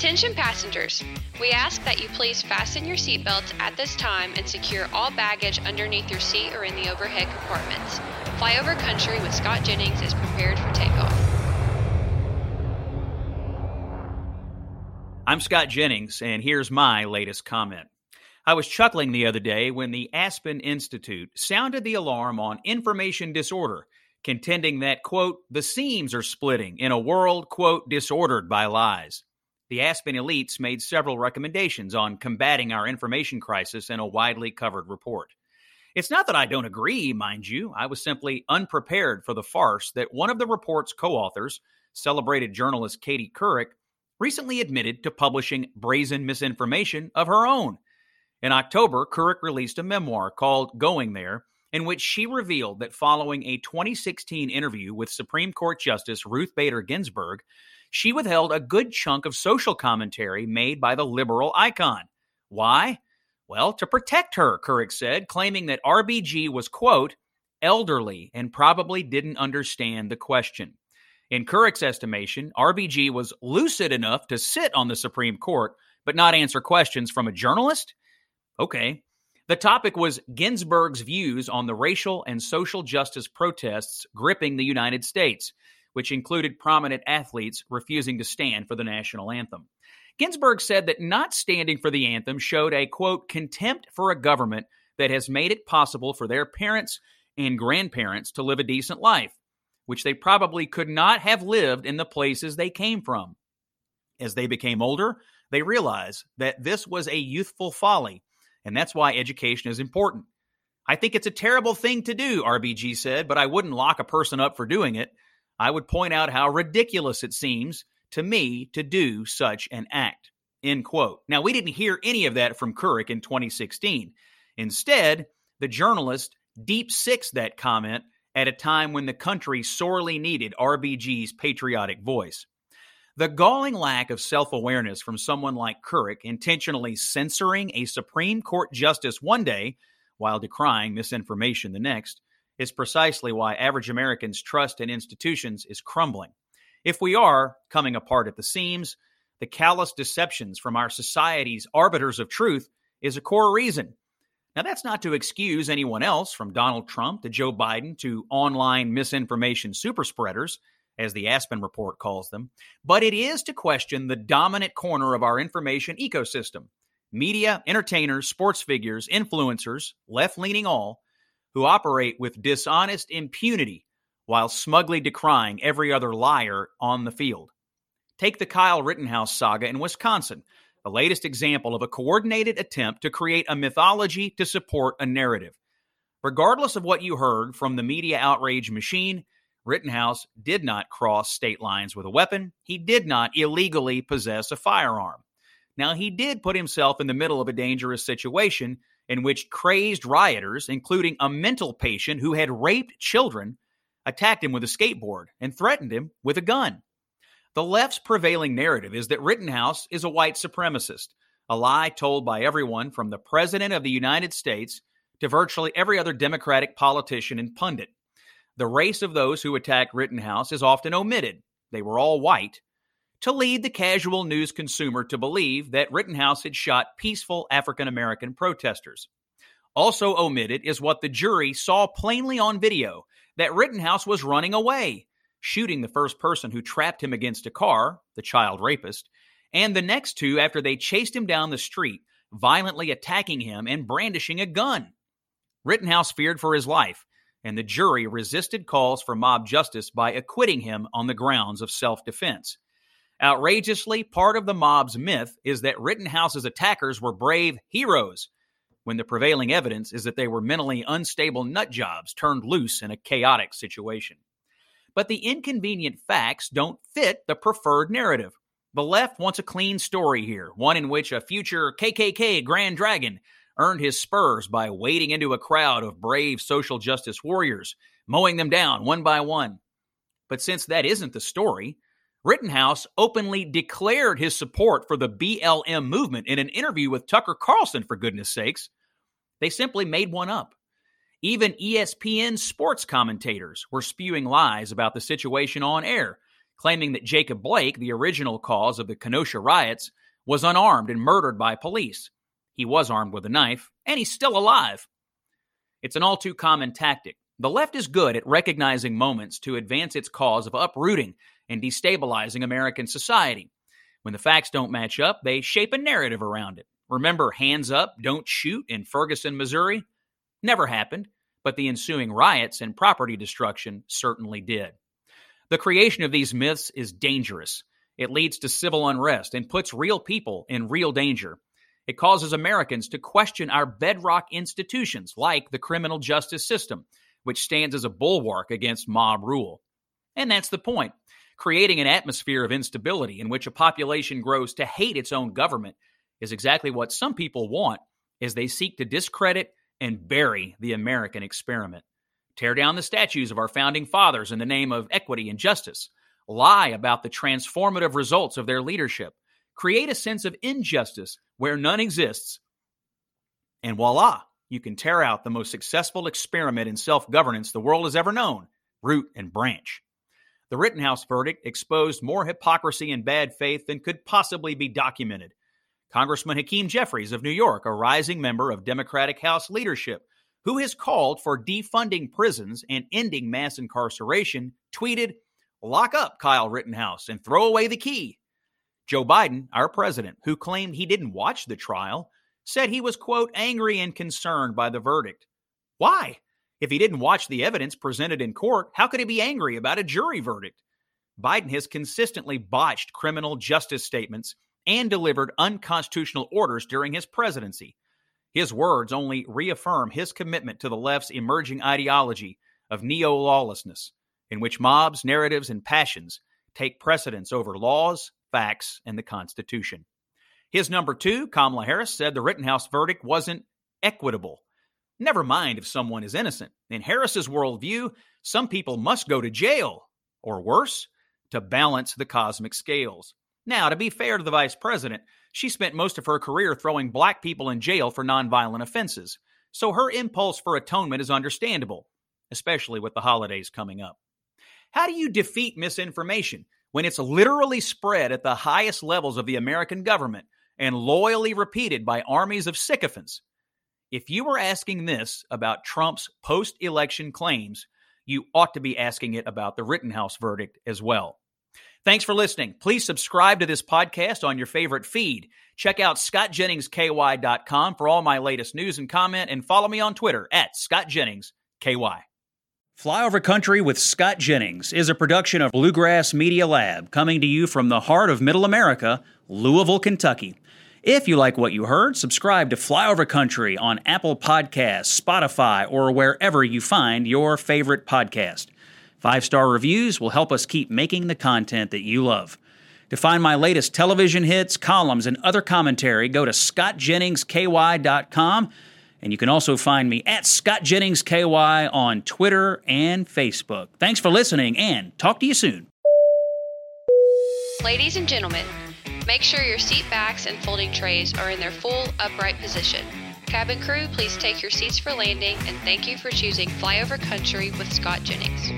Attention passengers, we ask that you please fasten your seatbelts at this time and secure all baggage underneath your seat or in the overhead compartments. Flyover Country with Scott Jennings is prepared for takeoff. I'm Scott Jennings, and here's my latest comment. I was chuckling the other day when the Aspen Institute sounded the alarm on information disorder, contending that, quote, the seams are splitting in a world, quote, disordered by lies the Aspen elites made several recommendations on combating our information crisis in a widely covered report. It's not that I don't agree, mind you. I was simply unprepared for the farce that one of the report's co authors, celebrated journalist Katie Couric, recently admitted to publishing brazen misinformation of her own. In October, Couric released a memoir called Going There, in which she revealed that following a 2016 interview with Supreme Court Justice Ruth Bader Ginsburg, she withheld a good chunk of social commentary made by the liberal icon. Why? Well, to protect her, Couric said, claiming that RBG was, quote, elderly and probably didn't understand the question. In Couric's estimation, RBG was lucid enough to sit on the Supreme Court, but not answer questions from a journalist? Okay. The topic was Ginsburg's views on the racial and social justice protests gripping the United States which included prominent athletes refusing to stand for the national anthem. Ginsburg said that not standing for the anthem showed a, quote, contempt for a government that has made it possible for their parents and grandparents to live a decent life, which they probably could not have lived in the places they came from. As they became older, they realized that this was a youthful folly, and that's why education is important. I think it's a terrible thing to do, RBG said, but I wouldn't lock a person up for doing it. I would point out how ridiculous it seems to me to do such an act. End quote. Now, we didn't hear any of that from Couric in 2016. Instead, the journalist deep sixed that comment at a time when the country sorely needed RBG's patriotic voice. The galling lack of self awareness from someone like Couric intentionally censoring a Supreme Court justice one day while decrying misinformation the next is precisely why average Americans' trust in institutions is crumbling. If we are coming apart at the seams, the callous deceptions from our society's arbiters of truth is a core reason. Now, that's not to excuse anyone else, from Donald Trump to Joe Biden to online misinformation superspreaders, as the Aspen report calls them, but it is to question the dominant corner of our information ecosystem media, entertainers, sports figures, influencers, left leaning all, who operate with dishonest impunity while smugly decrying every other liar on the field. Take the Kyle Rittenhouse saga in Wisconsin, the latest example of a coordinated attempt to create a mythology to support a narrative. Regardless of what you heard from the media outrage machine, Rittenhouse did not cross state lines with a weapon. He did not illegally possess a firearm. Now, he did put himself in the middle of a dangerous situation in which crazed rioters, including a mental patient who had raped children, attacked him with a skateboard and threatened him with a gun. The left's prevailing narrative is that Rittenhouse is a white supremacist, a lie told by everyone from the President of the United States to virtually every other Democratic politician and pundit. The race of those who attacked Rittenhouse is often omitted. They were all white, to lead the casual news consumer to believe that Rittenhouse had shot peaceful African American protesters. Also omitted is what the jury saw plainly on video that Rittenhouse was running away, shooting the first person who trapped him against a car, the child rapist, and the next two after they chased him down the street, violently attacking him and brandishing a gun. Rittenhouse feared for his life, and the jury resisted calls for mob justice by acquitting him on the grounds of self defense. Outrageously, part of the mob's myth is that Rittenhouse's attackers were brave heroes, when the prevailing evidence is that they were mentally unstable nutjobs turned loose in a chaotic situation. But the inconvenient facts don't fit the preferred narrative. The left wants a clean story here, one in which a future KKK Grand Dragon earned his spurs by wading into a crowd of brave social justice warriors, mowing them down one by one. But since that isn't the story, Rittenhouse openly declared his support for the BLM movement in an interview with Tucker Carlson, for goodness sakes. They simply made one up. Even ESPN sports commentators were spewing lies about the situation on air, claiming that Jacob Blake, the original cause of the Kenosha riots, was unarmed and murdered by police. He was armed with a knife, and he's still alive. It's an all too common tactic. The left is good at recognizing moments to advance its cause of uprooting and destabilizing American society. When the facts don't match up, they shape a narrative around it. Remember Hands Up, Don't Shoot in Ferguson, Missouri? Never happened, but the ensuing riots and property destruction certainly did. The creation of these myths is dangerous. It leads to civil unrest and puts real people in real danger. It causes Americans to question our bedrock institutions like the criminal justice system, which stands as a bulwark against mob rule. And that's the point creating an atmosphere of instability in which a population grows to hate its own government is exactly what some people want as they seek to discredit and bury the American experiment. Tear down the statues of our founding fathers in the name of equity and justice. Lie about the transformative results of their leadership. Create a sense of injustice where none exists. And voila, you can tear out the most successful experiment in self governance the world has ever known root and branch. The Rittenhouse verdict exposed more hypocrisy and bad faith than could possibly be documented. Congressman Hakeem Jeffries of New York, a rising member of Democratic House leadership, who has called for defunding prisons and ending mass incarceration, tweeted, Lock up Kyle Rittenhouse and throw away the key. Joe Biden, our president, who claimed he didn't watch the trial, said he was, quote, angry and concerned by the verdict. Why? If he didn't watch the evidence presented in court, how could he be angry about a jury verdict? Biden has consistently botched criminal justice statements and delivered unconstitutional orders during his presidency. His words only reaffirm his commitment to the left's emerging ideology of neo lawlessness, in which mobs, narratives, and passions take precedence over laws, facts, and the Constitution. His number two, Kamala Harris, said the Rittenhouse verdict wasn't equitable. Never mind if someone is innocent. In Harris's worldview, some people must go to jail, or worse, to balance the cosmic scales. Now, to be fair to the vice president, she spent most of her career throwing black people in jail for nonviolent offenses, so her impulse for atonement is understandable, especially with the holidays coming up. How do you defeat misinformation when it's literally spread at the highest levels of the American government and loyally repeated by armies of sycophants if you were asking this about Trump's post election claims, you ought to be asking it about the Rittenhouse verdict as well. Thanks for listening. Please subscribe to this podcast on your favorite feed. Check out scottjenningsky.com for all my latest news and comment, and follow me on Twitter at scottjenningsky. Flyover Country with Scott Jennings is a production of Bluegrass Media Lab, coming to you from the heart of Middle America, Louisville, Kentucky. If you like what you heard, subscribe to Flyover Country on Apple Podcasts, Spotify, or wherever you find your favorite podcast. Five star reviews will help us keep making the content that you love. To find my latest television hits, columns, and other commentary, go to scottjenningsky.com. And you can also find me at scottjenningsky on Twitter and Facebook. Thanks for listening and talk to you soon. Ladies and gentlemen, Make sure your seat backs and folding trays are in their full upright position. Cabin crew, please take your seats for landing and thank you for choosing Flyover Country with Scott Jennings.